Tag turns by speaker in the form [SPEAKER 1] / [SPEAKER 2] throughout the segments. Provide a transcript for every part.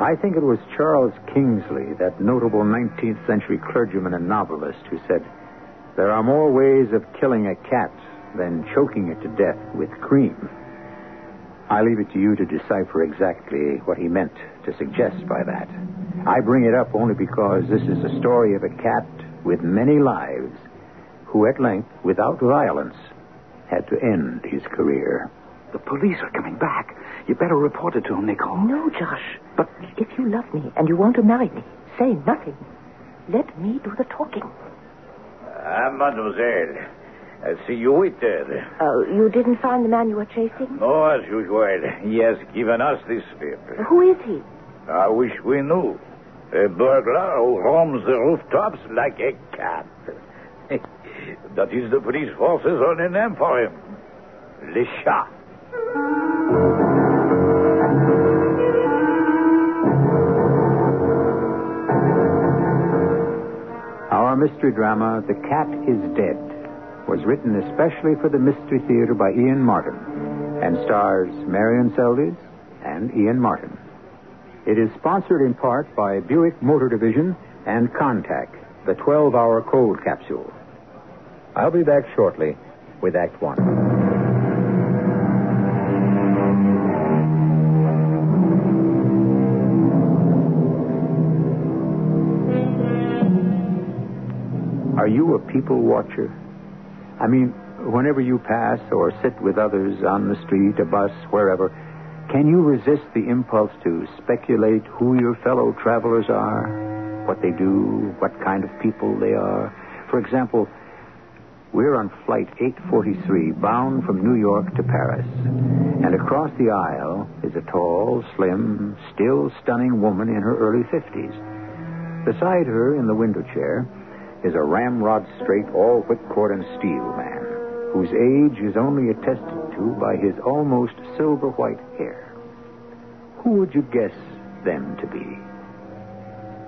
[SPEAKER 1] I think it was Charles Kingsley, that notable 19th century clergyman and novelist, who said, There are more ways of killing a cat than choking it to death with cream. I leave it to you to decipher exactly what he meant to suggest by that. I bring it up only because this is a story of a cat with many lives who, at length, without violence, had to end his career.
[SPEAKER 2] The police are coming back. You better report it to them, Nicole.
[SPEAKER 3] No, Josh. But if you love me and you want to marry me, say nothing. Let me do the talking.
[SPEAKER 4] Ah, mademoiselle. I see you waited.
[SPEAKER 3] Oh, you didn't find the man you were chasing?
[SPEAKER 4] No, as usual. He has given us this slip.
[SPEAKER 3] Who is he?
[SPEAKER 4] I wish we knew. A burglar who roams the rooftops like a cat. that is the police force's only name for him. Le Chat.
[SPEAKER 1] Our mystery drama, The Cat is Dead, was written especially for the Mystery Theater by Ian Martin and stars Marian Seldes and Ian Martin. It is sponsored in part by Buick Motor Division and Contac, the 12 hour cold capsule. I'll be back shortly with Act One. You a people watcher? I mean, whenever you pass or sit with others on the street, a bus, wherever, can you resist the impulse to speculate who your fellow travelers are, what they do, what kind of people they are? For example, we're on flight 843, bound from New York to Paris. And across the aisle is a tall, slim, still stunning woman in her early 50s. Beside her, in the window chair, is a ramrod straight, all whipcord and steel man, whose age is only attested to by his almost silver white hair. Who would you guess them to be?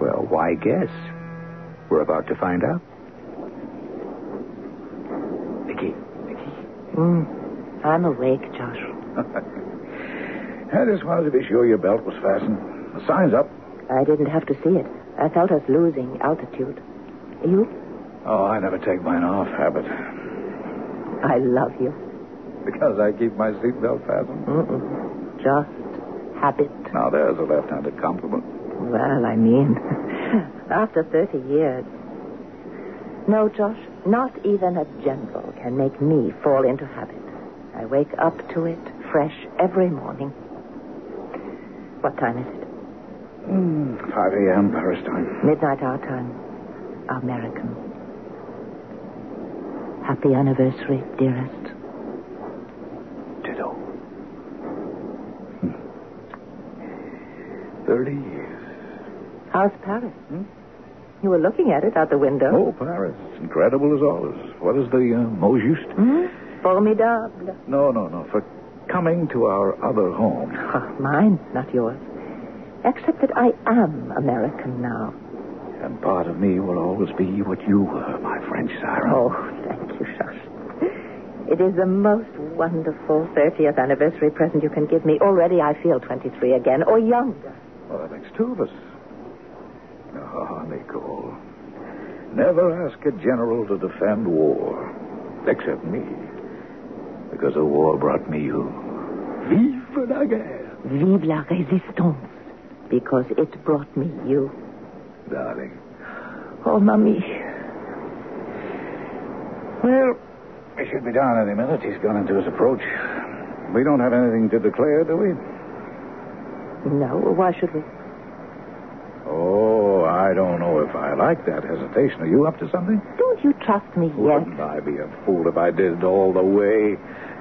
[SPEAKER 1] Well, why guess? We're about to find out.
[SPEAKER 2] Nicky, Nicky.
[SPEAKER 3] Mm, I'm awake, Josh.
[SPEAKER 4] I just wanted to be sure your belt was fastened. The sign's up.
[SPEAKER 3] I didn't have to see it. I felt us losing altitude. You?
[SPEAKER 4] Oh, I never take mine off, habit.
[SPEAKER 3] I love you.
[SPEAKER 4] Because I keep my seatbelt fastened.
[SPEAKER 3] Mm-mm. Just habit.
[SPEAKER 4] Now, there's a left-handed compliment.
[SPEAKER 3] Well, I mean, after 30 years. No, Josh, not even a general can make me fall into habit. I wake up to it fresh every morning. What time is it?
[SPEAKER 4] Mm, 5 a.m. Paris time.
[SPEAKER 3] Midnight our time. American. Happy anniversary, dearest.
[SPEAKER 4] Ditto. Hmm. 30 years.
[SPEAKER 3] How's Paris? Hmm? You were looking at it out the window.
[SPEAKER 4] Oh, Paris. Incredible as always. What is the uh, mot juste?
[SPEAKER 3] Hmm? Formidable.
[SPEAKER 4] No, no, no. For coming to our other home.
[SPEAKER 3] Oh, mine, not yours. Except that I am American now.
[SPEAKER 2] And part of me will always be what you were, my French siren.
[SPEAKER 3] Oh, thank you, Josh. It is the most wonderful 30th anniversary present you can give me. Already I feel 23 again, or younger.
[SPEAKER 4] Well, that makes two of us. Oh, Nicole. Never ask a general to defend war, except me. Because the war brought me you. Vive la guerre.
[SPEAKER 3] Vive la résistance. Because it brought me you.
[SPEAKER 4] Darling.
[SPEAKER 3] Oh, Mummy.
[SPEAKER 4] Well, he should be down any minute. He's gone into his approach. We don't have anything to declare, do we?
[SPEAKER 3] No, why should we?
[SPEAKER 4] Oh, I don't know if I like that hesitation. Are you up to something?
[SPEAKER 3] Don't you trust me yet?
[SPEAKER 4] Wouldn't I be a fool if I did it all the way?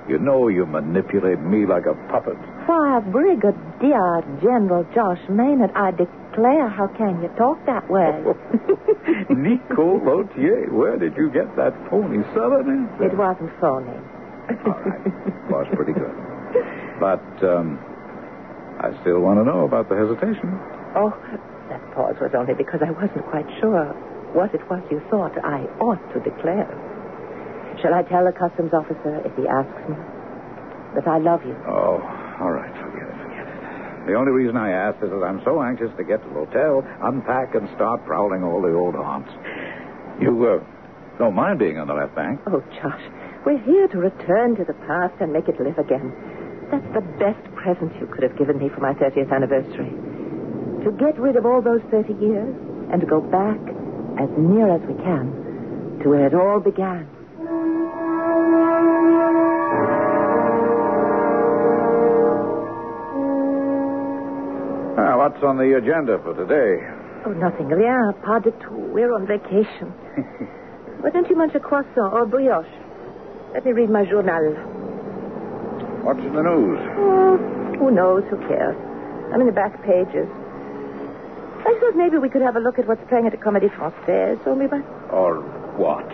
[SPEAKER 4] You know you manipulate me like a puppet.
[SPEAKER 3] Why, Brigadier General Josh Maynard, I declare, how can you talk that way?
[SPEAKER 4] Nicole Lautier, where did you get that phony southern accent?
[SPEAKER 3] it wasn't phony.
[SPEAKER 4] All right. Was pretty good. But, um, I still want to know about the hesitation.
[SPEAKER 3] Oh, that pause was only because I wasn't quite sure what it was you thought I ought to declare. Shall I tell the customs officer if he asks me that I love you?
[SPEAKER 4] Oh, all right. Forget it, forget it. The only reason I asked is that I'm so anxious to get to the hotel, unpack, and start prowling all the old haunts. You, uh, don't mind being on the left bank?
[SPEAKER 3] Oh, Josh, we're here to return to the past and make it live again. That's the best present you could have given me for my 30th anniversary. To get rid of all those 30 years and to go back as near as we can to where it all began.
[SPEAKER 4] Ah, what's on the agenda for today?
[SPEAKER 3] Oh, nothing. Rien, pas du tout. We're on vacation. Why don't you munch a croissant or brioche? Let me read my journal.
[SPEAKER 4] What's in the news?
[SPEAKER 3] Oh, who knows? Who cares? I'm in the back pages. I thought maybe we could have a look at what's playing at the Comédie Française. Only by...
[SPEAKER 4] Or what?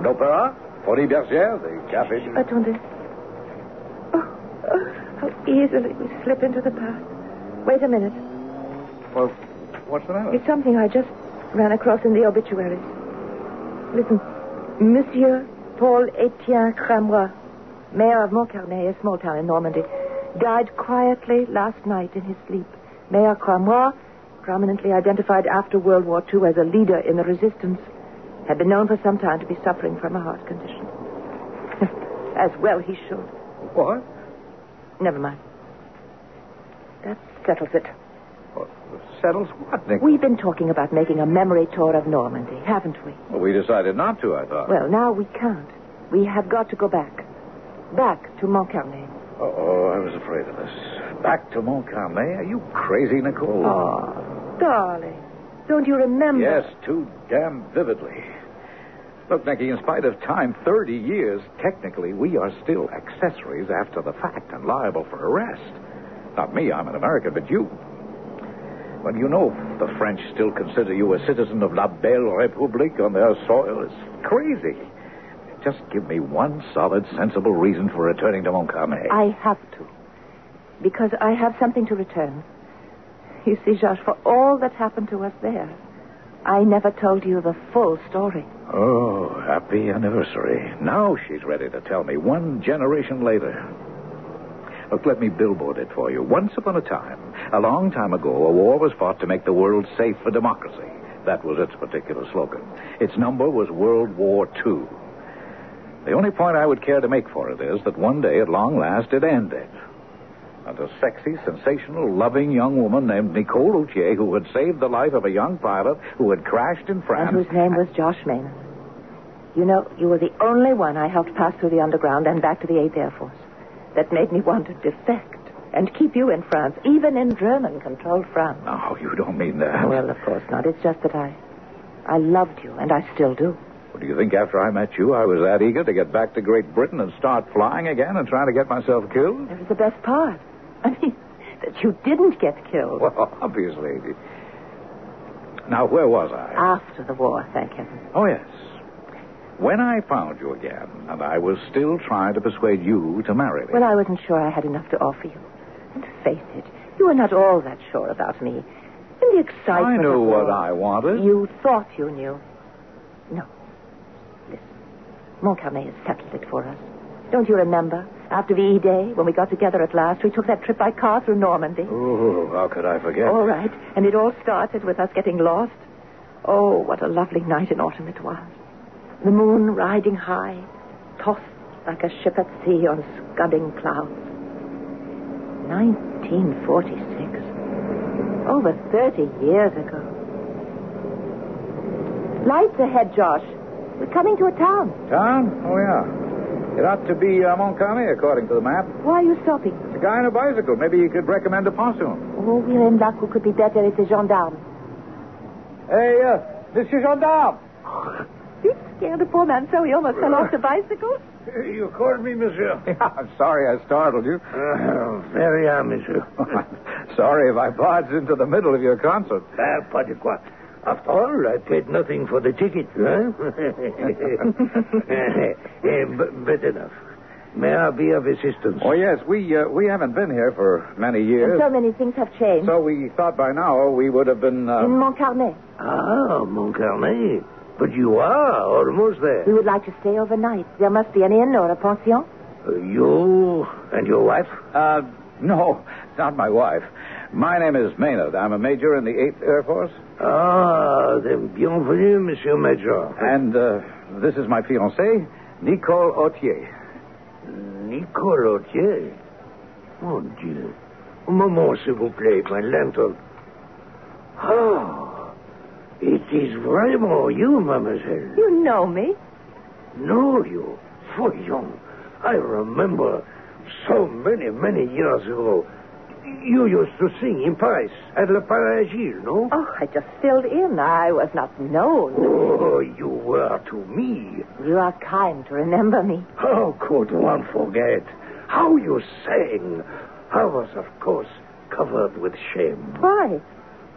[SPEAKER 4] L'opera? Folies Bergère? The café?
[SPEAKER 3] Attendez. Oh, oh, how easily we slip into the past. Wait a minute.
[SPEAKER 4] Well, what's the matter?
[SPEAKER 3] It's something I just ran across in the obituaries. Listen. Monsieur Paul Etienne Cramois, mayor of Montcarnet, a small town in Normandy, died quietly last night in his sleep. Mayor Cramois, prominently identified after World War II as a leader in the resistance, had been known for some time to be suffering from a heart condition. as well he should.
[SPEAKER 4] What?
[SPEAKER 3] Never mind. That settles it.
[SPEAKER 4] What settles what, Nick?
[SPEAKER 3] We've been talking about making a memory tour of Normandy, haven't we?
[SPEAKER 4] Well, we decided not to, I thought.
[SPEAKER 3] Well, now we can't. We have got to go back. Back to Montcarnet.
[SPEAKER 4] Oh, I was afraid of this. Back to Montcarnet? Are you crazy, Nicole?
[SPEAKER 3] Oh, darling. Don't you remember?
[SPEAKER 4] Yes, too damn vividly. Look, Nicky, in spite of time, 30 years, technically, we are still accessories after the fact and liable for arrest. Not me, I'm an American, but you. Well, you know the French still consider you a citizen of La Belle République on their soil. It's crazy. Just give me one solid, sensible reason for returning to Montcarnet.
[SPEAKER 3] I have to. Because I have something to return. You see, Josh, for all that happened to us there, I never told you the full story.
[SPEAKER 4] Oh, happy anniversary. Now she's ready to tell me one generation later. Look, let me billboard it for you. Once upon a time, a long time ago, a war was fought to make the world safe for democracy. That was its particular slogan. Its number was World War II. The only point I would care to make for it is that one day, at long last, it ended. And a sexy, sensational, loving young woman named Nicole Routier, who had saved the life of a young pilot who had crashed in France.
[SPEAKER 3] And whose name was Josh Maynard. You know, you were the only one I helped pass through the underground and back to the 8th Air Force. That made me want to defect and keep you in France, even in German controlled France.
[SPEAKER 4] No, you don't mean that.
[SPEAKER 3] Well, of course not. It's just that I. I loved you, and I still do.
[SPEAKER 4] Well, do you think after I met you, I was that eager to get back to Great Britain and start flying again and trying to get myself killed?
[SPEAKER 3] That was the best part. I mean, that you didn't get killed.
[SPEAKER 4] Well, obviously. Now, where was I?
[SPEAKER 3] After the war, thank heaven.
[SPEAKER 4] Oh, yes. When I found you again, and I was still trying to persuade you to marry me.
[SPEAKER 3] Well, I wasn't sure I had enough to offer you. And face it, you were not all that sure about me. In the excitement.
[SPEAKER 4] I knew what
[SPEAKER 3] war.
[SPEAKER 4] I wanted.
[SPEAKER 3] You thought you knew. No. Listen. Montcarnet has settled it for us. Don't you remember? After VE Day, when we got together at last, we took that trip by car through Normandy.
[SPEAKER 4] Oh, how could I forget?
[SPEAKER 3] All right. And it all started with us getting lost. Oh, what a lovely night in autumn it was. The moon riding high, tossed like a ship at sea on scudding clouds. 1946. Over 30 years ago. Lights ahead, Josh. We're coming to a town.
[SPEAKER 4] Town? Oh, yeah. It ought to be uh, Montcarnet, according to the map.
[SPEAKER 3] Why are you stopping?
[SPEAKER 4] It's a guy on a bicycle. Maybe you could recommend a possum.
[SPEAKER 3] Oh, we're in luck. Who could be better? It's a gendarme.
[SPEAKER 4] Hey, uh, Monsieur Gendarme.
[SPEAKER 3] You scared the poor man so he almost fell off the bicycle.
[SPEAKER 5] You called me, monsieur.
[SPEAKER 4] Yeah, I'm sorry I startled you.
[SPEAKER 5] Uh, very well, monsieur.
[SPEAKER 4] sorry if I barged into the middle of your concert.
[SPEAKER 5] Ah, pas de quoi. After all, I paid nothing for the ticket, huh? Eh, but, but enough. May I be of assistance?
[SPEAKER 4] Oh, yes, we uh, we haven't been here for many years.
[SPEAKER 3] And so many things have changed.
[SPEAKER 4] So we thought by now we would have been. Uh...
[SPEAKER 3] In Montcarnet.
[SPEAKER 5] Ah, Montcarnet. But you are almost there.
[SPEAKER 3] We would like to stay overnight. There must be an inn or a pension.
[SPEAKER 5] Uh, you and your wife?
[SPEAKER 4] Uh, no, not my wife. My name is Maynard. I'm a major in the 8th Air Force.
[SPEAKER 5] Ah, then bienvenue, Monsieur Major.
[SPEAKER 4] And uh, this is my fiancée, Nicole Autier.
[SPEAKER 5] Nicole Autier? Mon Dieu. Un moment, s'il vous plaît, my lantern. Ah, it is vraiment you, mademoiselle.
[SPEAKER 3] You know me.
[SPEAKER 5] Know you? Voyons. I remember so many, many years ago. You used to sing in Paris at Lapin Agile, no?
[SPEAKER 3] Oh, I just filled in. I was not known.
[SPEAKER 5] Oh, you were to me.
[SPEAKER 3] You are kind to remember me.
[SPEAKER 5] How could one forget? How you sang. I was, of course, covered with shame.
[SPEAKER 3] Why?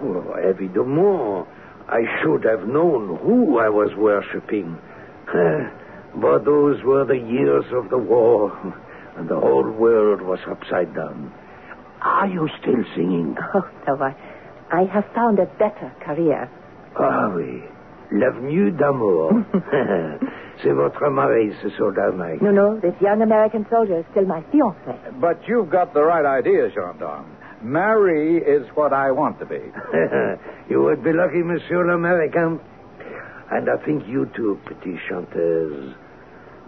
[SPEAKER 5] Oh, évidemment, I should have known who I was worshipping. But those were the years of the war, and the whole world was upside down. Are you still singing?
[SPEAKER 3] Oh, no, I, I have found a better career.
[SPEAKER 5] Ah oui, l'avenue d'amour. C'est votre mari, ce soldat Mike.
[SPEAKER 3] No, no, this young American soldier is still my fiancé.
[SPEAKER 4] But you've got the right idea, Gendarme. Marie is what I want to be.
[SPEAKER 5] you would be lucky, Monsieur l'American. And I think you too, petit chanteuse.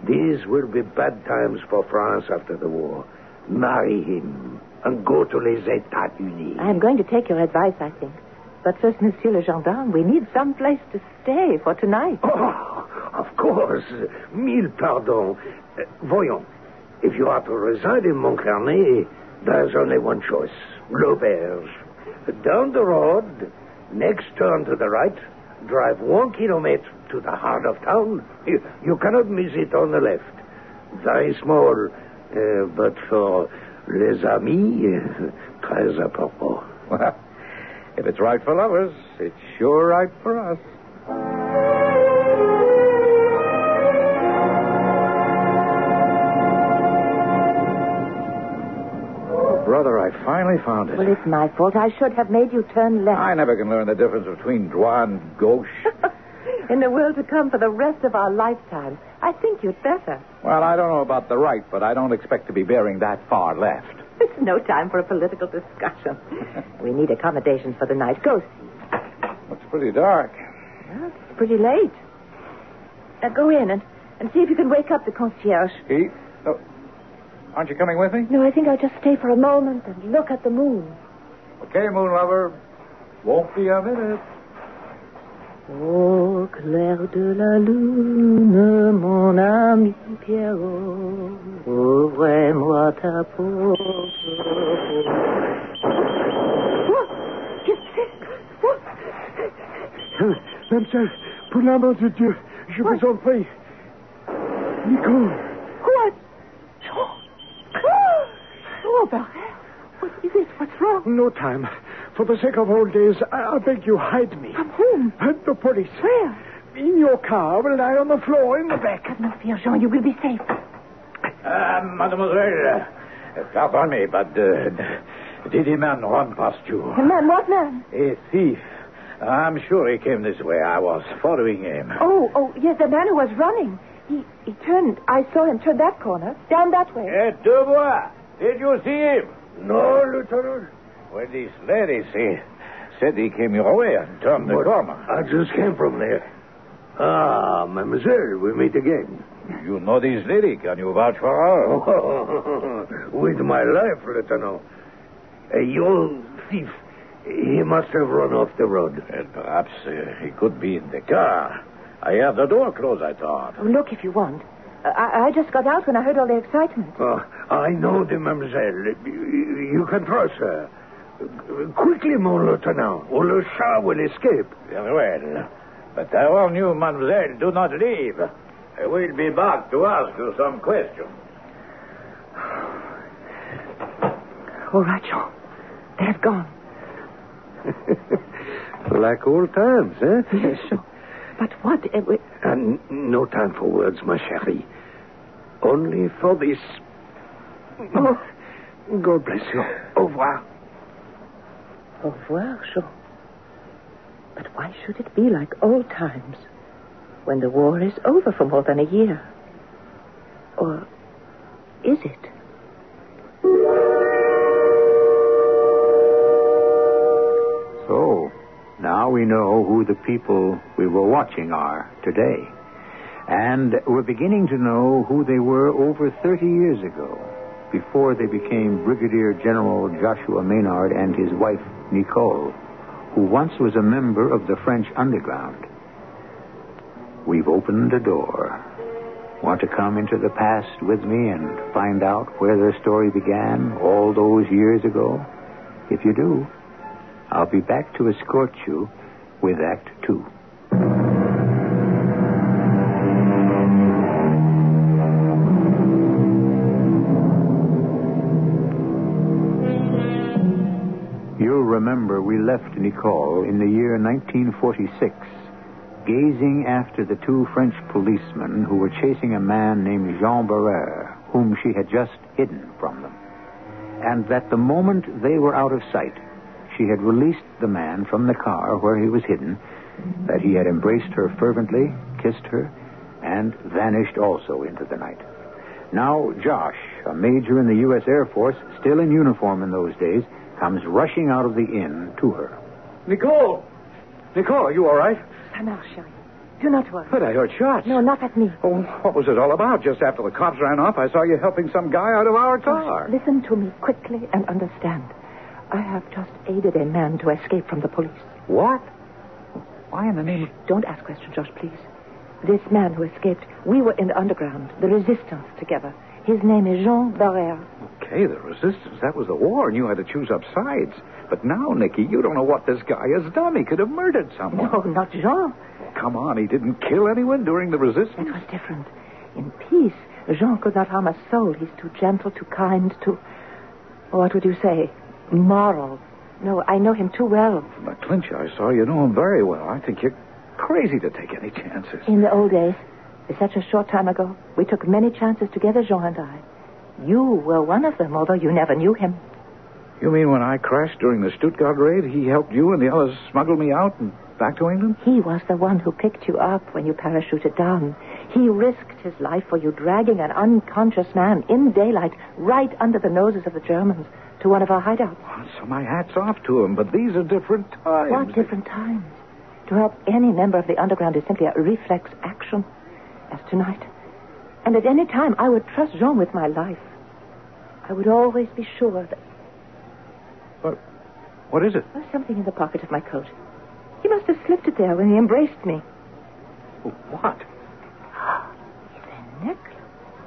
[SPEAKER 5] These will be bad times for France after the war. Marry him and go to les États-Unis.
[SPEAKER 3] I am going to take your advice, I think. But first, Monsieur le Gendarme, we need some place to stay for tonight.
[SPEAKER 5] Oh, of course. Mille pardons. Uh, voyons. If you are to reside in Montcarnet, there's only one choice. L'Auberge. Down the road, next turn to the right, drive one kilometer to the heart of town. You, you cannot miss it on the left. Very small, uh, but for les amis, très.
[SPEAKER 4] Well, if it's right for lovers, it's sure right for us. I found it.
[SPEAKER 3] Well, it's my fault. I should have made you turn left.
[SPEAKER 4] I never can learn the difference between droit and gauche.
[SPEAKER 3] In the world to come for the rest of our lifetime, I think you'd better.
[SPEAKER 4] well, I don't know about the right, but I don't expect to be bearing that far left.
[SPEAKER 3] It's no time for a political discussion. we need accommodations for the night. Go see.
[SPEAKER 4] It's pretty dark.
[SPEAKER 3] Well, it's pretty late. Now go in and, and see if you can wake up the concierge.
[SPEAKER 4] Pete? Oh, aren't you coming with me?
[SPEAKER 3] No, I think I'll just stay for a moment and look at the moon.
[SPEAKER 4] Okay, moon lover. Won't be a minute.
[SPEAKER 3] Au clair de la lune, mon ami Pierrot, ouvre-moi ta porte.
[SPEAKER 5] Mademoiselle, pour l'amour de Dieu, je vous en prie. Nicole.
[SPEAKER 3] What? Oh, What is it? What's wrong?
[SPEAKER 5] No time. For the sake of old days, I, I beg you, hide me.
[SPEAKER 3] From whom?
[SPEAKER 5] And the police.
[SPEAKER 3] Where?
[SPEAKER 5] In your car, will lie on the floor in the back.
[SPEAKER 3] Have no fear, Jean. You will be safe.
[SPEAKER 4] Uh, mademoiselle, uh, pardon me, but uh, Did a man run past you?
[SPEAKER 3] A man, what man?
[SPEAKER 4] A thief. I'm sure he came this way. I was following him.
[SPEAKER 3] Oh, oh, yes, the man who was running. He, he turned. I saw him turn that corner, down that way.
[SPEAKER 4] Eh, Dubois, did you see him?
[SPEAKER 5] No, Lieutenant.
[SPEAKER 4] Well, this lady say, said he came your way and turned the
[SPEAKER 5] But
[SPEAKER 4] corner.
[SPEAKER 5] I just came from there. Ah, mademoiselle, we meet again.
[SPEAKER 4] You know this lady. Can you vouch for her?
[SPEAKER 5] With my life, Lieutenant. A young thief. He must have run off the road.
[SPEAKER 4] Well, perhaps uh, he could be in the car. I have the door closed, I thought.
[SPEAKER 3] Look if you want. I, I just got out when I heard all the excitement.
[SPEAKER 5] Oh, I know the mademoiselle. You you can trust her. Quickly, mon lieutenant, or le chat will escape.
[SPEAKER 4] Very well. But I warn you, mademoiselle, do not leave. I will be back to ask you some questions.
[SPEAKER 3] All right, Jean. They've gone.
[SPEAKER 5] like old times, eh?
[SPEAKER 3] Yes, sure. But what? Uh, we-
[SPEAKER 5] And no time for words, ma chérie. Only for this. Oh, God bless you. Au revoir.
[SPEAKER 3] Au revoir, Jean. But why should it be like old times when the war is over for more than a year? Or is it?
[SPEAKER 1] So, now we know who the people we were watching are today. And we're beginning to know who they were over 30 years ago, before they became Brigadier General Joshua Maynard and his wife, Nicole, who once was a member of the French underground. We've opened a door. Want to come into the past with me and find out where their story began all those years ago? If you do, I'll be back to escort you with Act Two. Left Nicole in the year 1946, gazing after the two French policemen who were chasing a man named Jean Barrère, whom she had just hidden from them. And that the moment they were out of sight, she had released the man from the car where he was hidden, that he had embraced her fervently, kissed her, and vanished also into the night. Now, Josh, a major in the U.S. Air Force, still in uniform in those days, comes rushing out of the inn to her.
[SPEAKER 4] Nicole! Nicole, are you all right?
[SPEAKER 3] Ça marche, chérie. Do not worry.
[SPEAKER 4] But I heard shots.
[SPEAKER 3] No, not at me.
[SPEAKER 4] Oh, what was it all about? Just after the cops ran off, I saw you helping some guy out of our car.
[SPEAKER 3] Listen to me quickly and understand. I have just aided a man to escape from the police.
[SPEAKER 4] What? Why in the name of...
[SPEAKER 3] Don't ask questions, Josh, please. This man who escaped, we were in the underground, the resistance together. His name is Jean Barrère.
[SPEAKER 4] Okay, the resistance. That was the war, and you had to choose up sides. But now, Nicky, you don't know what this guy has done. He could have murdered someone.
[SPEAKER 3] No, not Jean.
[SPEAKER 4] Come on, he didn't kill anyone during the resistance.
[SPEAKER 3] It was different. In peace, Jean could not harm a soul. He's too gentle, too kind, too. What would you say? Moral. No, I know him too well.
[SPEAKER 4] From the clinch I saw, you know him very well. I think you're crazy to take any chances.
[SPEAKER 3] In the old days, such a short time ago, we took many chances together, Jean and I. You were one of them, although you never knew him.
[SPEAKER 4] You mean when I crashed during the Stuttgart raid, he helped you and the others smuggle me out and back to England?
[SPEAKER 3] He was the one who picked you up when you parachuted down. He risked his life for you, dragging an unconscious man in daylight right under the noses of the Germans to one of our hideouts.
[SPEAKER 4] Well, So my hat's off to him, but these are different times.
[SPEAKER 3] What different times? To help any member of the underground is simply a reflex action, as tonight. And at any time, I would trust Jean with my life. I would always be sure that
[SPEAKER 4] What, what is it?
[SPEAKER 3] there's something in the pocket of my coat. He must have slipped it there when he embraced me.
[SPEAKER 4] What?
[SPEAKER 3] It's a necklace.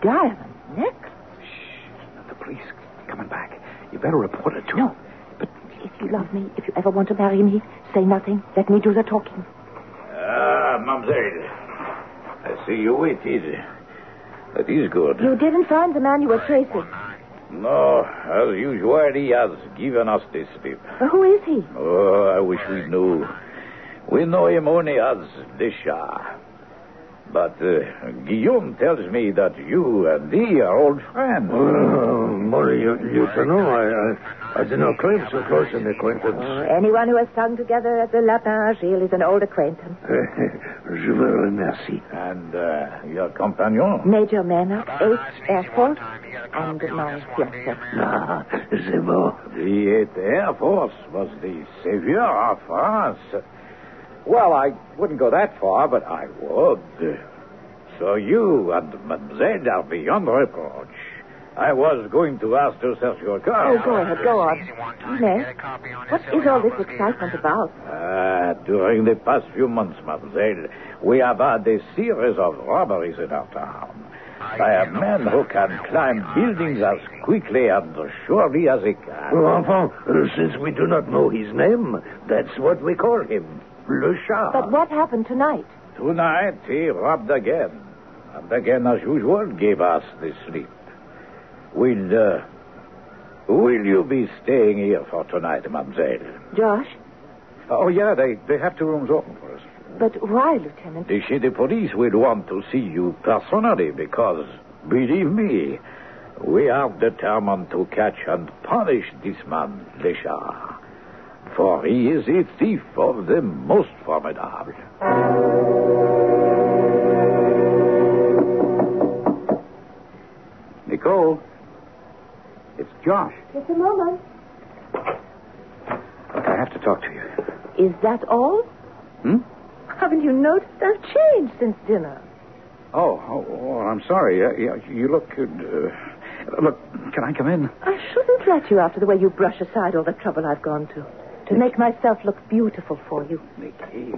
[SPEAKER 3] Diamond necklace. Shh.
[SPEAKER 4] The police coming back. You better report it to
[SPEAKER 3] No.
[SPEAKER 4] him.
[SPEAKER 3] But if you love me, if you ever want to marry me, say nothing. Let me do the talking.
[SPEAKER 4] Ah, mademoiselle. I see you waited. That is good.
[SPEAKER 3] You didn't find the man you were tracing.
[SPEAKER 4] No, as usual, he has given us this
[SPEAKER 3] tip. Who is he?
[SPEAKER 4] Oh, I wish we knew. We know him only as the Chat. But uh, Guillaume tells me that you and he are old friends.
[SPEAKER 5] Uh, Molly, Lieutenant, I, I, I do not claim so close an acquaintance.
[SPEAKER 3] Oh, anyone who has sung together at the Lapin Agile is an old acquaintance.
[SPEAKER 5] Je vous remercie.
[SPEAKER 4] And uh, your companion?
[SPEAKER 3] Major Maynard, 8th Air Force, and my fiancé.
[SPEAKER 5] Ah, c'est bon.
[SPEAKER 4] The 8th Air Force was the savior of France. Well, I wouldn't go that far, but I would. So you and Mademoiselle are beyond reproach. I was going to ask to search your car.
[SPEAKER 3] Oh, go ahead, go on. Yes. What is all this excitement about?
[SPEAKER 4] Ah, during the past few months, mademoiselle, we have had a series of robberies in our town. By a man who can climb buildings as quickly and surely as he can.
[SPEAKER 5] Well, Enfant, uh, since we do not know his name, that's what we call him. Le Chat.
[SPEAKER 3] But what happened tonight?
[SPEAKER 4] Tonight, he robbed again. And again, as usual, gave us the sleep. Will, uh, will you be staying here for tonight, mademoiselle?
[SPEAKER 3] Josh?
[SPEAKER 4] Oh, yeah, they, they have two rooms open for us.
[SPEAKER 3] But why, Lieutenant?
[SPEAKER 4] The city police will want to see you personally because, believe me, we are determined to catch and punish this man, Deschard. For he is a thief of the most formidable.
[SPEAKER 2] Nicole, it's Josh.
[SPEAKER 3] Just a moment.
[SPEAKER 2] Look, I have to talk to you.
[SPEAKER 3] Is that all?
[SPEAKER 2] Hmm?
[SPEAKER 3] Haven't you noticed I've changed since dinner?
[SPEAKER 2] Oh, oh, oh I'm sorry. Uh, you, you look. Uh, look, can I come in?
[SPEAKER 3] I shouldn't let you after the way you brush aside all the trouble I've gone to. To make myself look beautiful for you.
[SPEAKER 2] Nicky,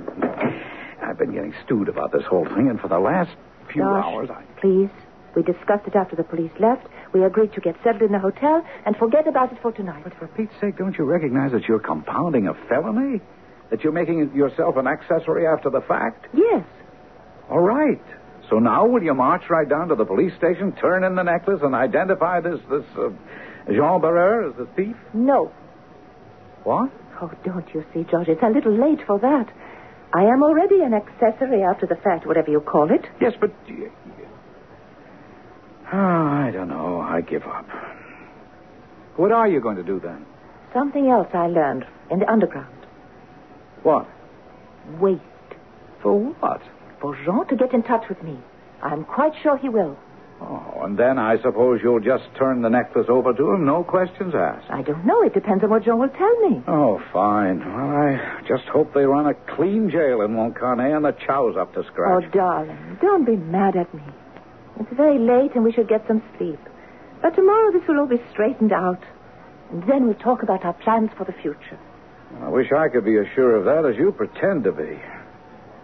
[SPEAKER 2] I've been getting stewed about this whole thing, and for the last few
[SPEAKER 3] Josh,
[SPEAKER 2] hours, I.
[SPEAKER 3] please. We discussed it after the police left. We agreed to get settled in the hotel and forget about it for tonight.
[SPEAKER 2] But for Pete's sake, don't you recognize that you're compounding a felony? That you're making yourself an accessory after the fact?
[SPEAKER 3] Yes.
[SPEAKER 2] All right. So now will you march right down to the police station, turn in the necklace, and identify this this uh, Jean Barrère as the thief?
[SPEAKER 3] No.
[SPEAKER 2] What?
[SPEAKER 3] Oh, don't you see, George? It's a little late for that. I am already an accessory after the fact, whatever you call it.
[SPEAKER 2] Yes, but. Oh, I don't know. I give up. What are you going to do then?
[SPEAKER 3] Something else I learned in the underground.
[SPEAKER 2] What?
[SPEAKER 3] Wait
[SPEAKER 2] For what?
[SPEAKER 3] for Jean to get in touch with me. I'm quite sure he will.
[SPEAKER 2] Oh, and then I suppose you'll just turn the necklace over to him, no questions asked.
[SPEAKER 3] I don't know. It depends on what Jean will tell me.
[SPEAKER 2] Oh, fine. Well, I just hope they run a clean jail in Montcarnet and the chow's up to scratch.
[SPEAKER 3] Oh, darling, don't be mad at me. It's very late and we should get some sleep. But tomorrow this will all be straightened out. And then we'll talk about our plans for the future.
[SPEAKER 2] I wish I could be as sure of that as you pretend to be.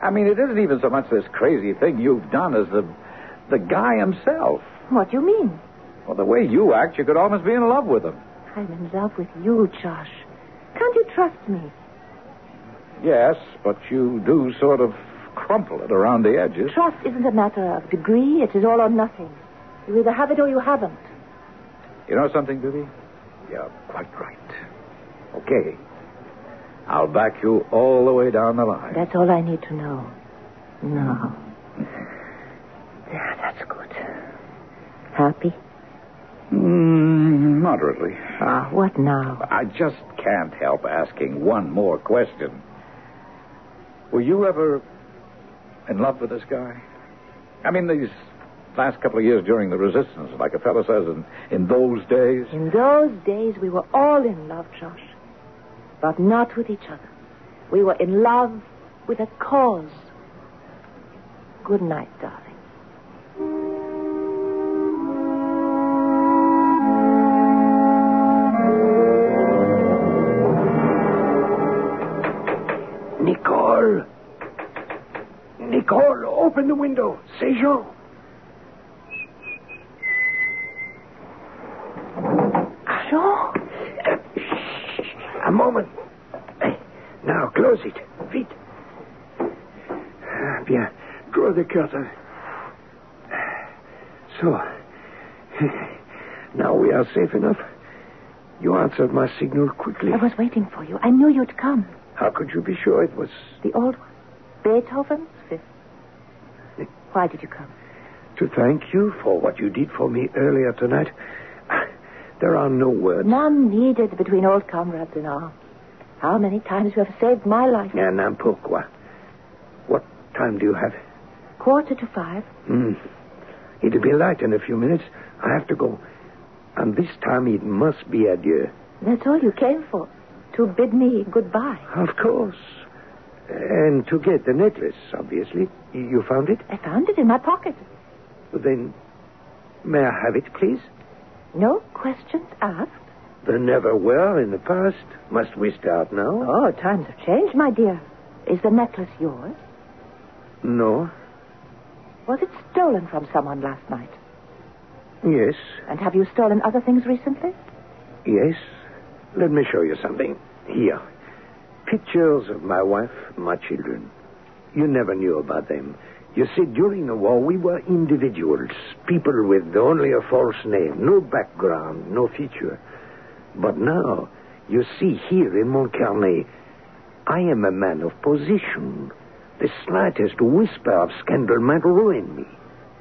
[SPEAKER 2] I mean, it isn't even so much this crazy thing you've done as the the guy himself.
[SPEAKER 3] What do you mean?
[SPEAKER 2] Well, the way you act, you could almost be in love with him.
[SPEAKER 3] I'm in love with you, Josh. Can't you trust me?
[SPEAKER 2] Yes, but you do sort of crumple it around the edges.
[SPEAKER 3] Trust isn't a matter of degree. It is all or nothing. You either have it or you haven't.
[SPEAKER 2] You know something, Bibi? You're quite right. Okay. I'll back you all the way down the line.
[SPEAKER 3] That's all I need to know. No. Yeah, that's good. Happy?
[SPEAKER 2] Mm, moderately.
[SPEAKER 3] Ah, what now?
[SPEAKER 2] I just can't help asking one more question. Were you ever in love with this guy? I mean, these last couple of years during the resistance, like a fellow says, in, in those days.
[SPEAKER 3] In those days, we were all in love, Josh. But not with each other. We were in love with a cause. Good night, darling.
[SPEAKER 5] Open the window. C'est Jean.
[SPEAKER 3] Jean?
[SPEAKER 5] Shh, a moment. Now, close it. Vite. Ah, Bien. Draw the curtain. So. Now we are safe enough. You answered my signal quickly.
[SPEAKER 3] I was waiting for you. I knew you'd come.
[SPEAKER 5] How could you be sure it was
[SPEAKER 3] The old one. Beethoven's fifth. Why did you come?
[SPEAKER 5] to thank you for what you did for me earlier tonight? There are no words.
[SPEAKER 3] None needed between old comrades in arms. How many times you have saved my life?
[SPEAKER 5] And now, pourquoi? What time do you have?
[SPEAKER 3] Quarter to five.
[SPEAKER 5] Hmm. It'll be light in a few minutes. I have to go. And this time it must be adieu.
[SPEAKER 3] That's all you came for. To bid me goodbye.
[SPEAKER 5] Of course. And to get the necklace, obviously. You found it?
[SPEAKER 3] I found it in my pocket.
[SPEAKER 5] Then, may I have it, please?
[SPEAKER 3] No questions asked.
[SPEAKER 5] There never were in the past. Must we start now?
[SPEAKER 3] Oh, times have changed, my dear. Is the necklace yours?
[SPEAKER 5] No.
[SPEAKER 3] Was it stolen from someone last night?
[SPEAKER 5] Yes.
[SPEAKER 3] And have you stolen other things recently?
[SPEAKER 5] Yes. Let me show you something. Here. Pictures of my wife, my children. You never knew about them. You see, during the war, we were individuals, people with only a false name, no background, no feature. But now, you see here in Montcarnet, I am a man of position. The slightest whisper of scandal might ruin me.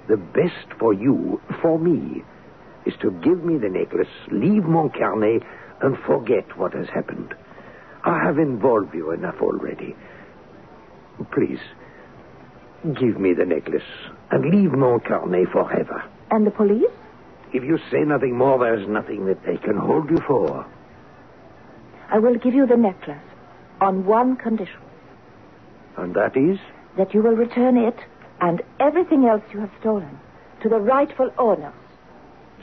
[SPEAKER 5] The best for you, for me, is to give me the necklace, leave Montcarnet, and forget what has happened. I have involved you enough already. Please, give me the necklace and leave Montcarnet forever.
[SPEAKER 3] And the police?
[SPEAKER 5] If you say nothing more, there's nothing that they can hold you for.
[SPEAKER 3] I will give you the necklace on one condition
[SPEAKER 5] And that is?
[SPEAKER 3] that you will return it and everything else you have stolen to the rightful owners,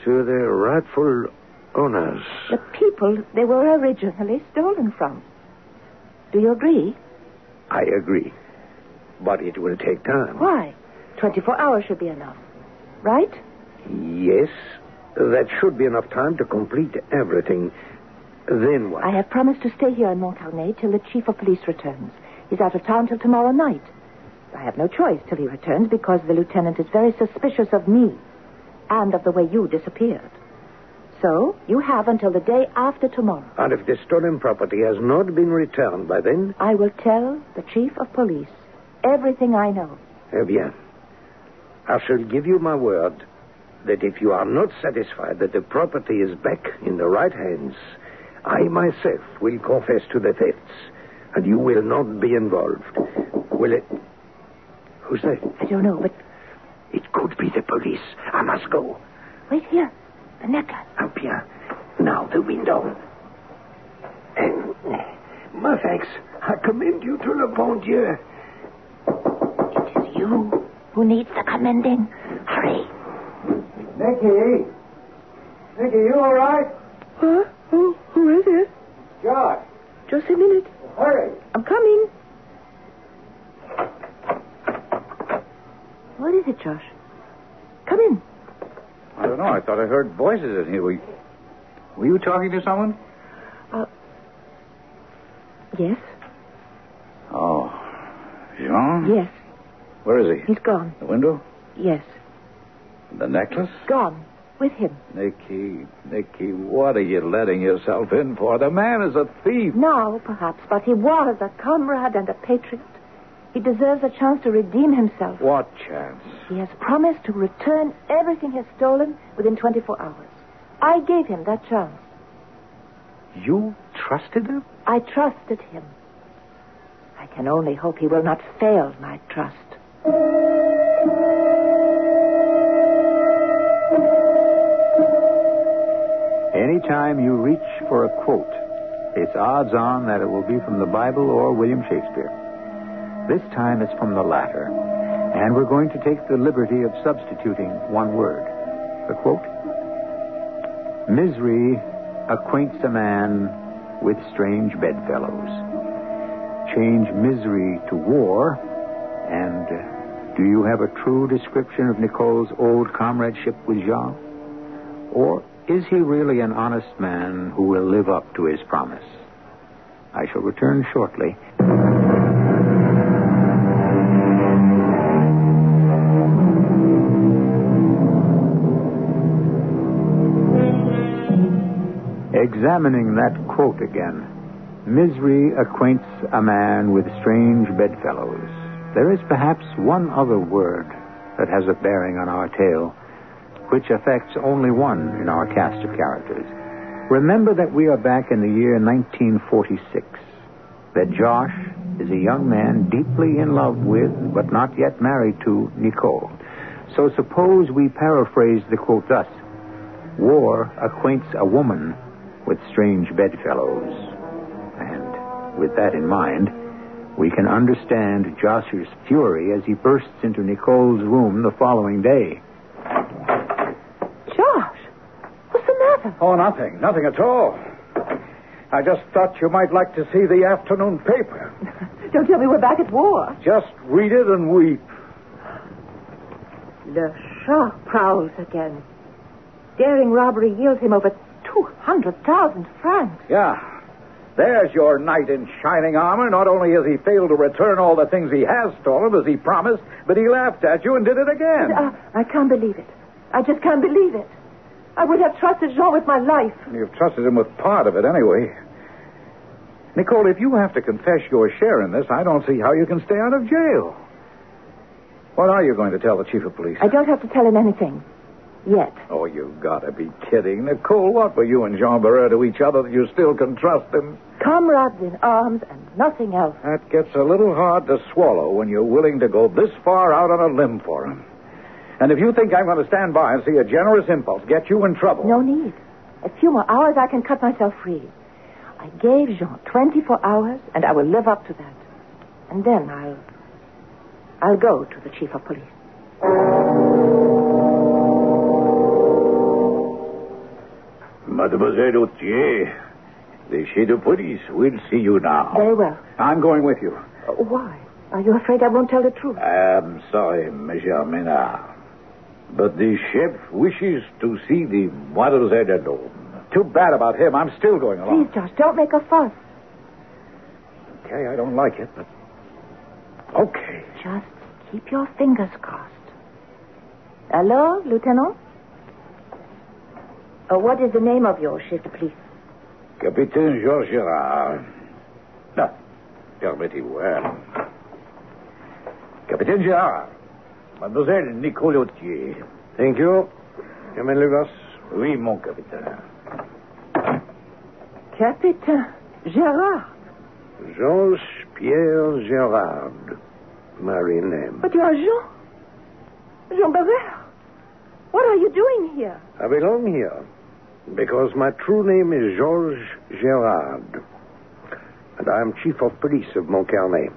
[SPEAKER 5] To the rightful owners.
[SPEAKER 3] the people they were originally stolen from. Do you agree?
[SPEAKER 5] I agree. But it will take time.
[SPEAKER 3] Why? 24 hours should be enough. Right?
[SPEAKER 5] Yes, that should be enough time to complete everything. Then what?
[SPEAKER 3] I have promised to stay here in Montcarnet till the chief of police returns. He's out of town till tomorrow night. I have no choice till he returns because the lieutenant is very suspicious of me and of the way you disappeared. So you have until the day after tomorrow.
[SPEAKER 5] And if the stolen property has not been returned by then,
[SPEAKER 3] I will tell the chief of police everything I know.
[SPEAKER 5] eh bien. I shall give you my word that if you are not satisfied that the property is back in the right hands, I myself will confess to the thefts, and you will not be involved. Will it? Who's that?
[SPEAKER 3] I don't know, but
[SPEAKER 5] It could be the police. I must go.
[SPEAKER 3] wait here. The necklace.
[SPEAKER 5] Ah, bien. Now the window. And, my thanks. I commend you to le bon Dieu.
[SPEAKER 3] It is you who needs the commending. Hurry.
[SPEAKER 1] Nicky! Nicky, you all right?
[SPEAKER 3] Huh? Who, who is it?
[SPEAKER 1] Josh,
[SPEAKER 3] Just a minute.
[SPEAKER 1] hurry.
[SPEAKER 3] I'm coming. What is it, Josh? Come in.
[SPEAKER 4] I don't know. I thought I heard voices in here. Were you, were you talking to someone?
[SPEAKER 3] Uh, Yes?
[SPEAKER 4] Oh. Jean?
[SPEAKER 3] Yes.
[SPEAKER 4] Where is he?
[SPEAKER 3] He's gone.
[SPEAKER 4] The window?
[SPEAKER 3] Yes.
[SPEAKER 4] The necklace?
[SPEAKER 3] Gone. With him.
[SPEAKER 4] Nicky, Nicky, what are you letting yourself in for? The man is a thief.
[SPEAKER 3] Now, perhaps, but he was a comrade and a patriot. He deserves a chance to redeem himself.
[SPEAKER 4] What chance?
[SPEAKER 3] He has promised to return everything he has stolen within 24 hours. I gave him that chance.
[SPEAKER 5] You trusted him?
[SPEAKER 3] I trusted him. I can only hope he will not fail my trust.
[SPEAKER 1] Anytime you reach for a quote, it's odds on that it will be from the Bible or William Shakespeare. This time it's from the latter. And we're going to take the liberty of substituting one word. The quote Misery acquaints a man with strange bedfellows. Change misery to war, and do you have a true description of Nicole's old comradeship with Jean? Or is he really an honest man who will live up to his promise? I shall return shortly. Examining that quote again. Misery acquaints a man with strange bedfellows. There is perhaps one other word that has a bearing on our tale, which affects only one in our cast of characters. Remember that we are back in the year 1946. That Josh is a young man deeply in love with, but not yet married to, Nicole. So suppose we paraphrase the quote thus War acquaints a woman with strange bedfellows. And with that in mind, we can understand Josh's fury as he bursts into Nicole's room the following day.
[SPEAKER 3] Josh, what's the matter?
[SPEAKER 4] Oh, nothing. Nothing at all. I just thought you might like to see the afternoon paper.
[SPEAKER 3] Don't tell me we're back at war.
[SPEAKER 4] Just read it and weep.
[SPEAKER 3] Le Chat prowls again. Daring robbery yields him over 200,000 francs.
[SPEAKER 4] Yeah. There's your knight in shining armor. Not only has he failed to return all the things he has stolen as he promised, but he laughed at you and did it again.
[SPEAKER 3] Uh, I can't believe it. I just can't believe it. I would have trusted Jean with my life.
[SPEAKER 4] You've trusted him with part of it anyway. Nicole, if you have to confess your share in this, I don't see how you can stay out of jail. What are you going to tell the chief of police?
[SPEAKER 3] I don't have to tell him anything. Yet.
[SPEAKER 4] Oh, you've got to be kidding. Nicole, what were you and Jean Barrère to each other that you still can trust him?
[SPEAKER 3] Comrades in arms and nothing else.
[SPEAKER 4] That gets a little hard to swallow when you're willing to go this far out on a limb for him. And if you think I'm going to stand by and see a generous impulse get you in trouble.
[SPEAKER 3] No need. A few more hours, I can cut myself free. I gave Jean 24 hours, and I will live up to that. And then I'll. I'll go to the chief of police.
[SPEAKER 6] Mademoiselle Autier, the chief of police will see you now.
[SPEAKER 3] Very well.
[SPEAKER 4] I'm going with you.
[SPEAKER 3] Uh, why? Are you afraid I won't tell the truth?
[SPEAKER 6] I'm sorry, Monsieur Menard. But the chef wishes to see the mademoiselle alone.
[SPEAKER 4] Too bad about him. I'm still going along.
[SPEAKER 3] Please, Josh, don't make a fuss.
[SPEAKER 4] Okay, I don't like it, but. Okay.
[SPEAKER 3] Just keep your fingers crossed. Hello, Lieutenant? Uh, what is the name of your chef please?
[SPEAKER 6] Capitaine Georges Gerard. No, permettez-moi. Capitaine Gerard. Mademoiselle Nicole Autier.
[SPEAKER 5] Thank you. Come in, Lucas.
[SPEAKER 6] Oui, mon capitaine.
[SPEAKER 3] Capitaine Gerard.
[SPEAKER 5] Georges Pierre Gerard. Married name.
[SPEAKER 3] But you are Jean. Jean Barrère. What are you doing here?
[SPEAKER 5] I belong here because my true name is Georges Gerard. And I am chief of police of Montcarnet.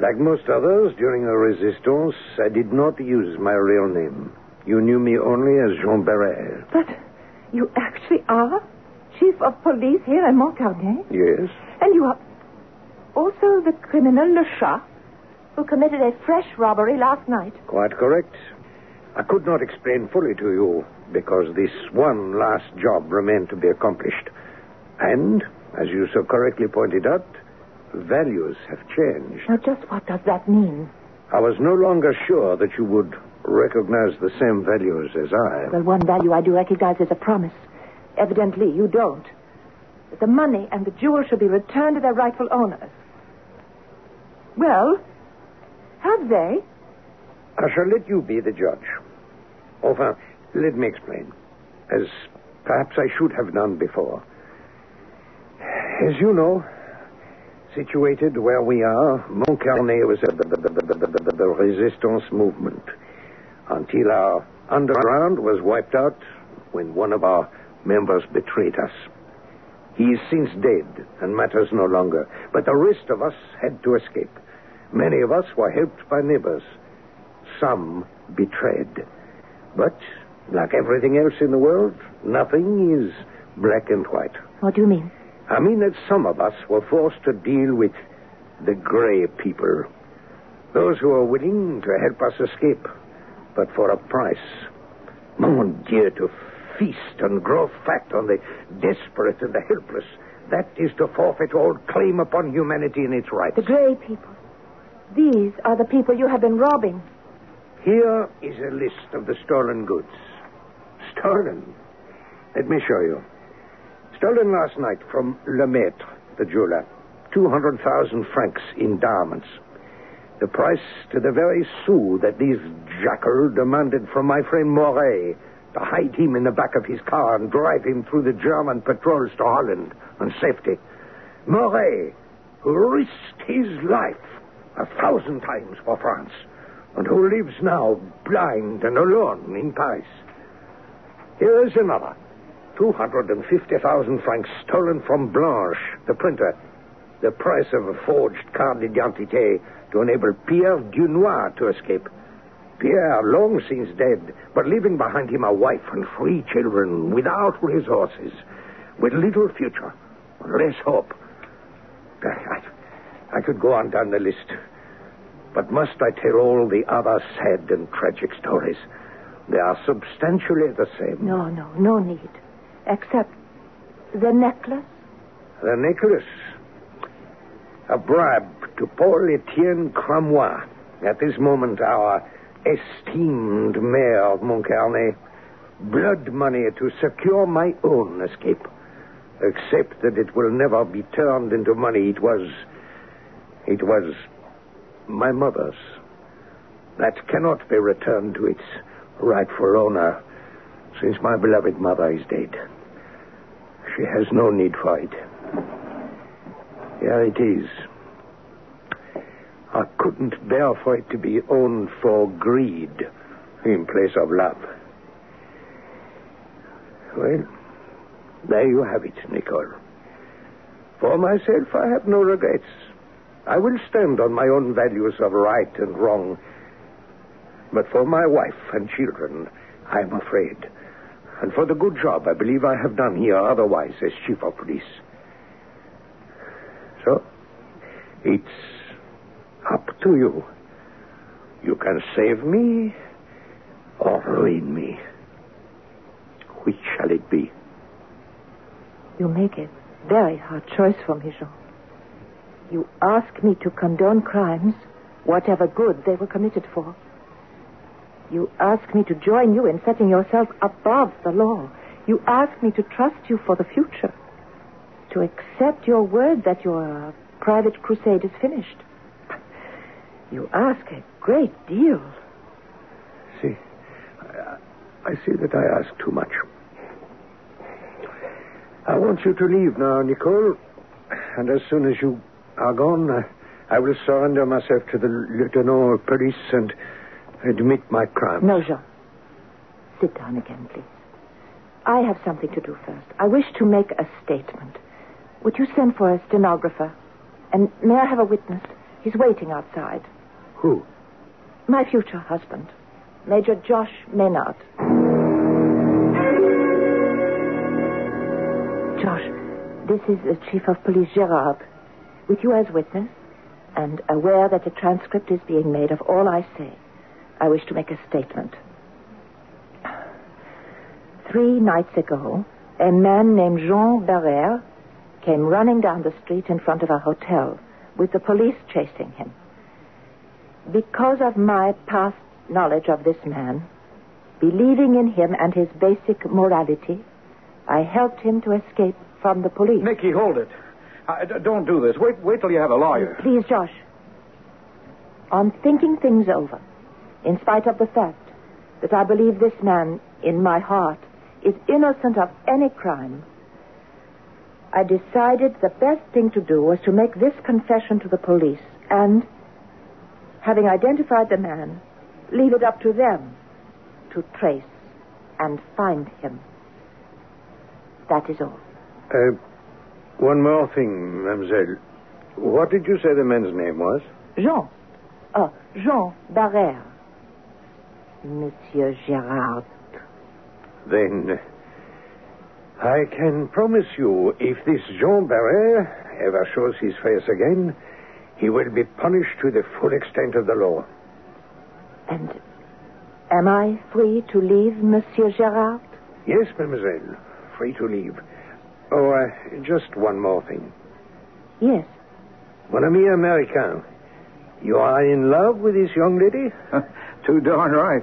[SPEAKER 5] Like most others, during the resistance, I did not use my real name. You knew me only as Jean Barrère.
[SPEAKER 3] But you actually are chief of police here in Montcarnet?
[SPEAKER 5] Yes.
[SPEAKER 3] And you are also the criminal Le Chat, who committed a fresh robbery last night.
[SPEAKER 5] Quite correct. I could not explain fully to you because this one last job remained to be accomplished. And, as you so correctly pointed out, values have changed.
[SPEAKER 3] Now, just what does that mean?
[SPEAKER 5] I was no longer sure that you would recognize the same values as I.
[SPEAKER 3] Well, one value I do recognize is a promise. Evidently, you don't. That the money and the jewels should be returned to their rightful owners. Well, have they?
[SPEAKER 5] I shall let you be the judge. Enfin, uh, let me explain. As perhaps I should have done before. As you know, situated where we are, Montcarnet was at the, the, the, the, resistance movement until our underground was wiped out when one of our members betrayed us. He is since dead and matters no longer, but the rest of us had to escape. Many of us were helped by neighbors. Some betrayed. But, like everything else in the world, nothing is black and white.
[SPEAKER 3] What do you mean?
[SPEAKER 5] I mean that some of us were forced to deal with the gray people. Those who are willing to help us escape, but for a price. Mon Dieu, to feast and grow fat on the desperate and the helpless. That is to forfeit all claim upon humanity and its rights.
[SPEAKER 3] The gray people. These are the people you have been robbing.
[SPEAKER 5] Here is a list of the stolen goods. Stolen? Let me show you. Stolen last night from Lemaitre, the jeweler. 200,000 francs in diamonds. The price to the very sou that these jackal demanded from my friend Moret to hide him in the back of his car and drive him through the German patrols to Holland and safety. Moret, who risked his life a thousand times for France, and who lives now blind and alone in Paris. Here is another. 250,000 francs stolen from Blanche, the printer. The price of a forged carte d'identité to enable Pierre Dunois to escape. Pierre, long since dead, but leaving behind him a wife and three children without resources, with little future, less hope. I, I could go on down the list. But must I tell all the other sad and tragic stories? They are substantially the same.
[SPEAKER 3] No, no, no need. Except the necklace.
[SPEAKER 5] The necklace. A bribe to Paul Etienne Cramois. At this moment, our esteemed mayor of Montcarnet. Blood money to secure my own escape. Except that it will never be turned into money. It was. It was my mother's. That cannot be returned to its rightful owner, since my beloved mother is dead. She has no need for it. Here it is. I couldn't bear for it to be owned for greed in place of love. Well, there you have it, Nicole. For myself, I have no regrets. I will stand on my own values of right and wrong. But for my wife and children, I am afraid. And for the good job I believe I have done here otherwise as chief of police. So, it's up to you. You can save me or ruin me. Which shall it be?
[SPEAKER 3] You make a very hard choice for me, Jean. You ask me to condone crimes, whatever good they were committed for. You ask me to join you in setting yourself above the law. You ask me to trust you for the future. To accept your word that your private crusade is finished. You ask a great deal.
[SPEAKER 5] See, I, I see that I ask too much. I want you to leave now, Nicole. And as soon as you are gone, I, uh, I will surrender myself to the lieutenant of police and admit my crime.
[SPEAKER 3] No, Jean. Sit down again, please. I have something to do first. I wish to make a statement. Would you send for a stenographer? And may I have a witness? He's waiting outside.
[SPEAKER 5] Who?
[SPEAKER 3] My future husband, Major Josh Maynard. Josh, this is the Chief of Police Gerard. With you as witness, and aware that a transcript is being made of all I say, I wish to make a statement. Three nights ago, a man named Jean Barrère came running down the street in front of our hotel with the police chasing him. Because of my past knowledge of this man, believing in him and his basic morality, I helped him to escape from the police.
[SPEAKER 4] Nicky, hold it. Uh, d- don't do this. Wait, wait till you have a lawyer.
[SPEAKER 3] Please, Josh. I'm thinking things over, in spite of the fact that I believe this man, in my heart, is innocent of any crime, I decided the best thing to do was to make this confession to the police and, having identified the man, leave it up to them to trace and find him. That is all.
[SPEAKER 5] Uh, one more thing, mademoiselle. What did you say the man's name was?
[SPEAKER 3] Jean. Oh, Jean Barrère. Monsieur Gerard.
[SPEAKER 5] Then I can promise you, if this Jean Barrère ever shows his face again, he will be punished to the full extent of the law.
[SPEAKER 3] And am I free to leave Monsieur Gerard?
[SPEAKER 5] Yes, mademoiselle. Free to leave. Oh, uh, just one more thing.
[SPEAKER 3] Yes.
[SPEAKER 5] Mon ami Americain, you are in love with this young lady?
[SPEAKER 4] Too darn right.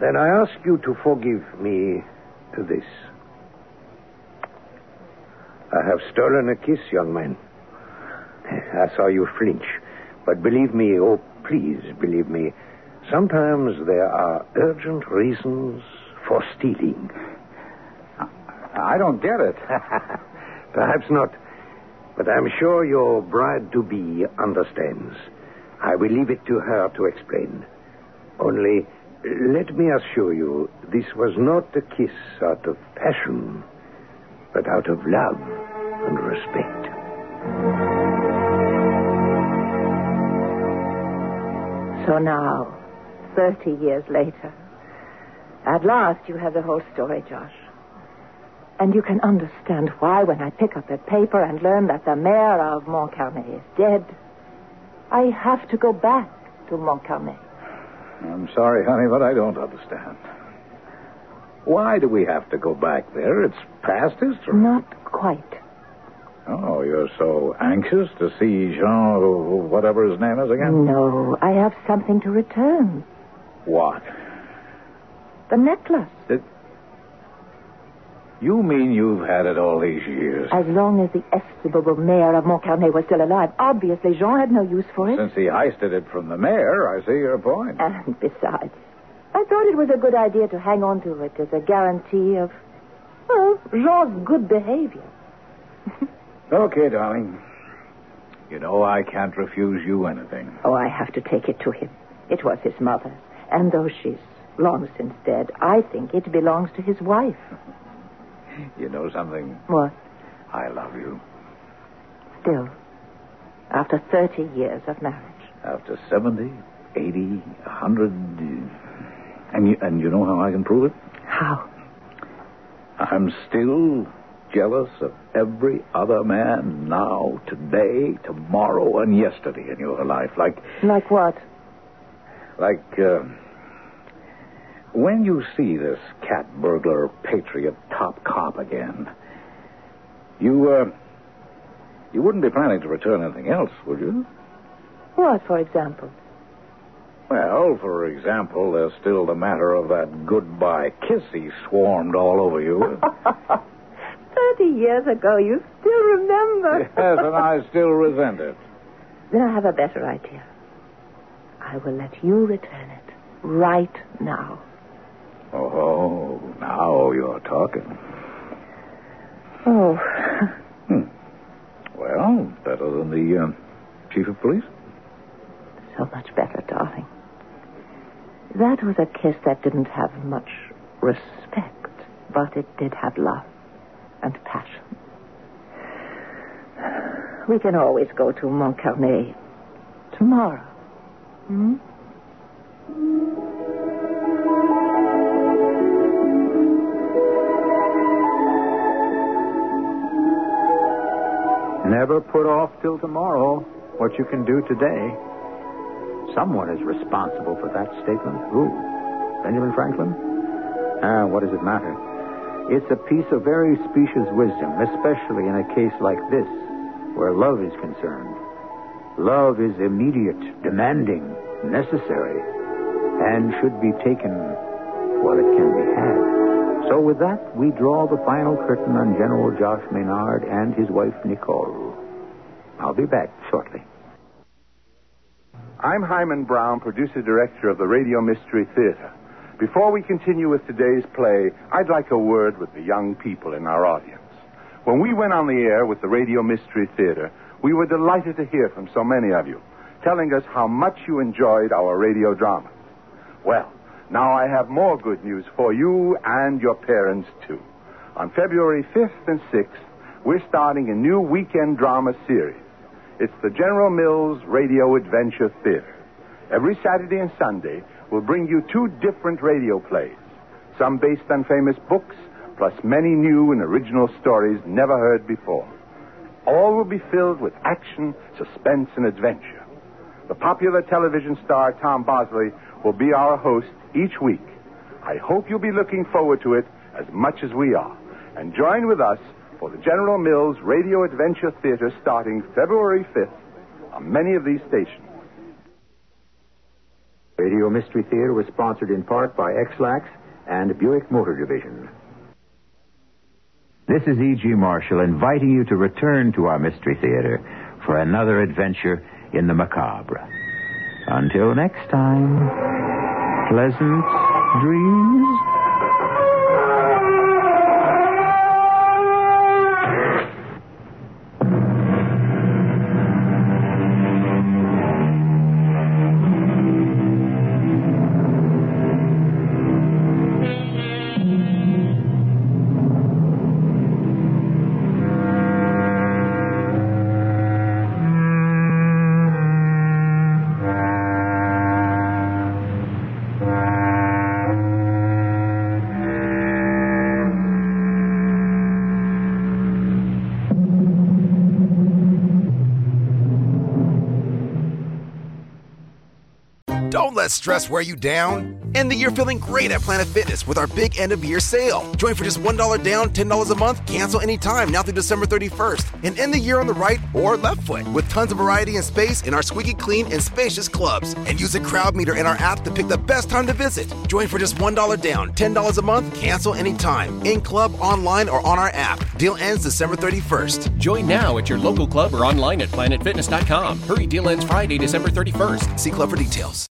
[SPEAKER 5] Then I ask you to forgive me this. I have stolen a kiss, young man. I saw you flinch. But believe me, oh, please believe me, sometimes there are urgent reasons for stealing.
[SPEAKER 2] I don't get it.
[SPEAKER 5] Perhaps not. But I'm sure your bride to be understands. I will leave it to her to explain. Only, let me assure you, this was not a kiss out of passion, but out of love and respect.
[SPEAKER 3] So now, 30 years later, at last you have the whole story, Josh. And you can understand why when I pick up that paper and learn that the mayor of Montcarnet is dead, I have to go back to Montcarnet.
[SPEAKER 4] I'm sorry, honey, but I don't understand. Why do we have to go back there? It's past history.
[SPEAKER 3] Not quite.
[SPEAKER 4] Oh, you're so anxious to see Jean, whatever his name is again?
[SPEAKER 3] No, I have something to return.
[SPEAKER 4] What?
[SPEAKER 3] The necklace.
[SPEAKER 4] You mean you've had it all these years?
[SPEAKER 3] As long as the estimable mayor of Montcarnet was still alive. Obviously, Jean had no use for it.
[SPEAKER 4] Since he heisted it from the mayor, I see your point.
[SPEAKER 3] And besides, I thought it was a good idea to hang on to it as a guarantee of, well, Jean's good behavior.
[SPEAKER 4] okay, darling. You know I can't refuse you anything.
[SPEAKER 3] Oh, I have to take it to him. It was his mother. And though she's long since dead, I think it belongs to his wife.
[SPEAKER 4] You know something?
[SPEAKER 3] What?
[SPEAKER 4] I love you.
[SPEAKER 3] Still, after 30 years of marriage.
[SPEAKER 4] After 70, 80, 100. And you, and you know how I can prove it?
[SPEAKER 3] How?
[SPEAKER 4] I'm still jealous of every other man now, today, tomorrow, and yesterday in your life. Like.
[SPEAKER 3] Like what?
[SPEAKER 4] Like, uh, when you see this cat burglar patriot top cop again, you, uh, you wouldn't be planning to return anything else, would you?
[SPEAKER 3] What, for example?
[SPEAKER 4] Well, for example, there's still the matter of that goodbye kiss he swarmed all over you.
[SPEAKER 3] Thirty years ago, you still remember.
[SPEAKER 4] yes, and I still resent it.
[SPEAKER 3] Then I have a better idea. I will let you return it right now.
[SPEAKER 4] Oh, now you're talking.
[SPEAKER 3] Oh.
[SPEAKER 4] Hmm. Well, better than the uh, chief of police?
[SPEAKER 3] So much better, darling. That was a kiss that didn't have much respect, but it did have love and passion. We can always go to Montcarnet tomorrow. Hmm?
[SPEAKER 1] Never put off till tomorrow what you can do today. Someone is responsible for that statement. Who? Benjamin Franklin? Ah, what does it matter? It's a piece of very specious wisdom, especially in a case like this, where love is concerned. Love is immediate, demanding, necessary, and should be taken while it can be had. So with that, we draw the final curtain on General Josh Maynard and his wife, Nicole. I'll be back shortly.
[SPEAKER 7] I'm Himan Brown, producer director of the Radio Mystery Theater. Before we continue with today's play, I'd like a word with the young people in our audience. When we went on the air with the Radio Mystery Theater, we were delighted to hear from so many of you, telling us how much you enjoyed our radio dramas. Well, now I have more good news for you and your parents, too. On February 5th and 6th, we're starting a new weekend drama series. It's the General Mills Radio Adventure Theater. Every Saturday and Sunday, we'll bring you two different radio plays, some based on famous books, plus many new and original stories never heard before. All will be filled with action, suspense, and adventure. The popular television star Tom Bosley will be our host each week. I hope you'll be looking forward to it as much as we are. And join with us for the General Mills Radio Adventure Theater starting February 5th on many of these stations.
[SPEAKER 1] Radio Mystery Theater was sponsored in part by Ex-Lax and Buick Motor Division.
[SPEAKER 8] This is E.G. Marshall inviting you to return to our Mystery Theater for another adventure in the macabre. Until next time, pleasant dreams.
[SPEAKER 9] Stress wear you down. End the year feeling great at Planet Fitness with our big end of year sale. Join for just $1 down, $10 a month, cancel anytime now through December 31st. And end the year on the right or left foot with tons of variety and space in our squeaky clean and spacious clubs. And use a crowd meter in our app to pick the best time to visit. Join for just $1 down, $10 a month, cancel anytime. In club, online, or on our app. Deal ends December 31st.
[SPEAKER 10] Join now at your local club or online at planetfitness.com. Hurry, deal ends Friday, December 31st.
[SPEAKER 9] See club for details.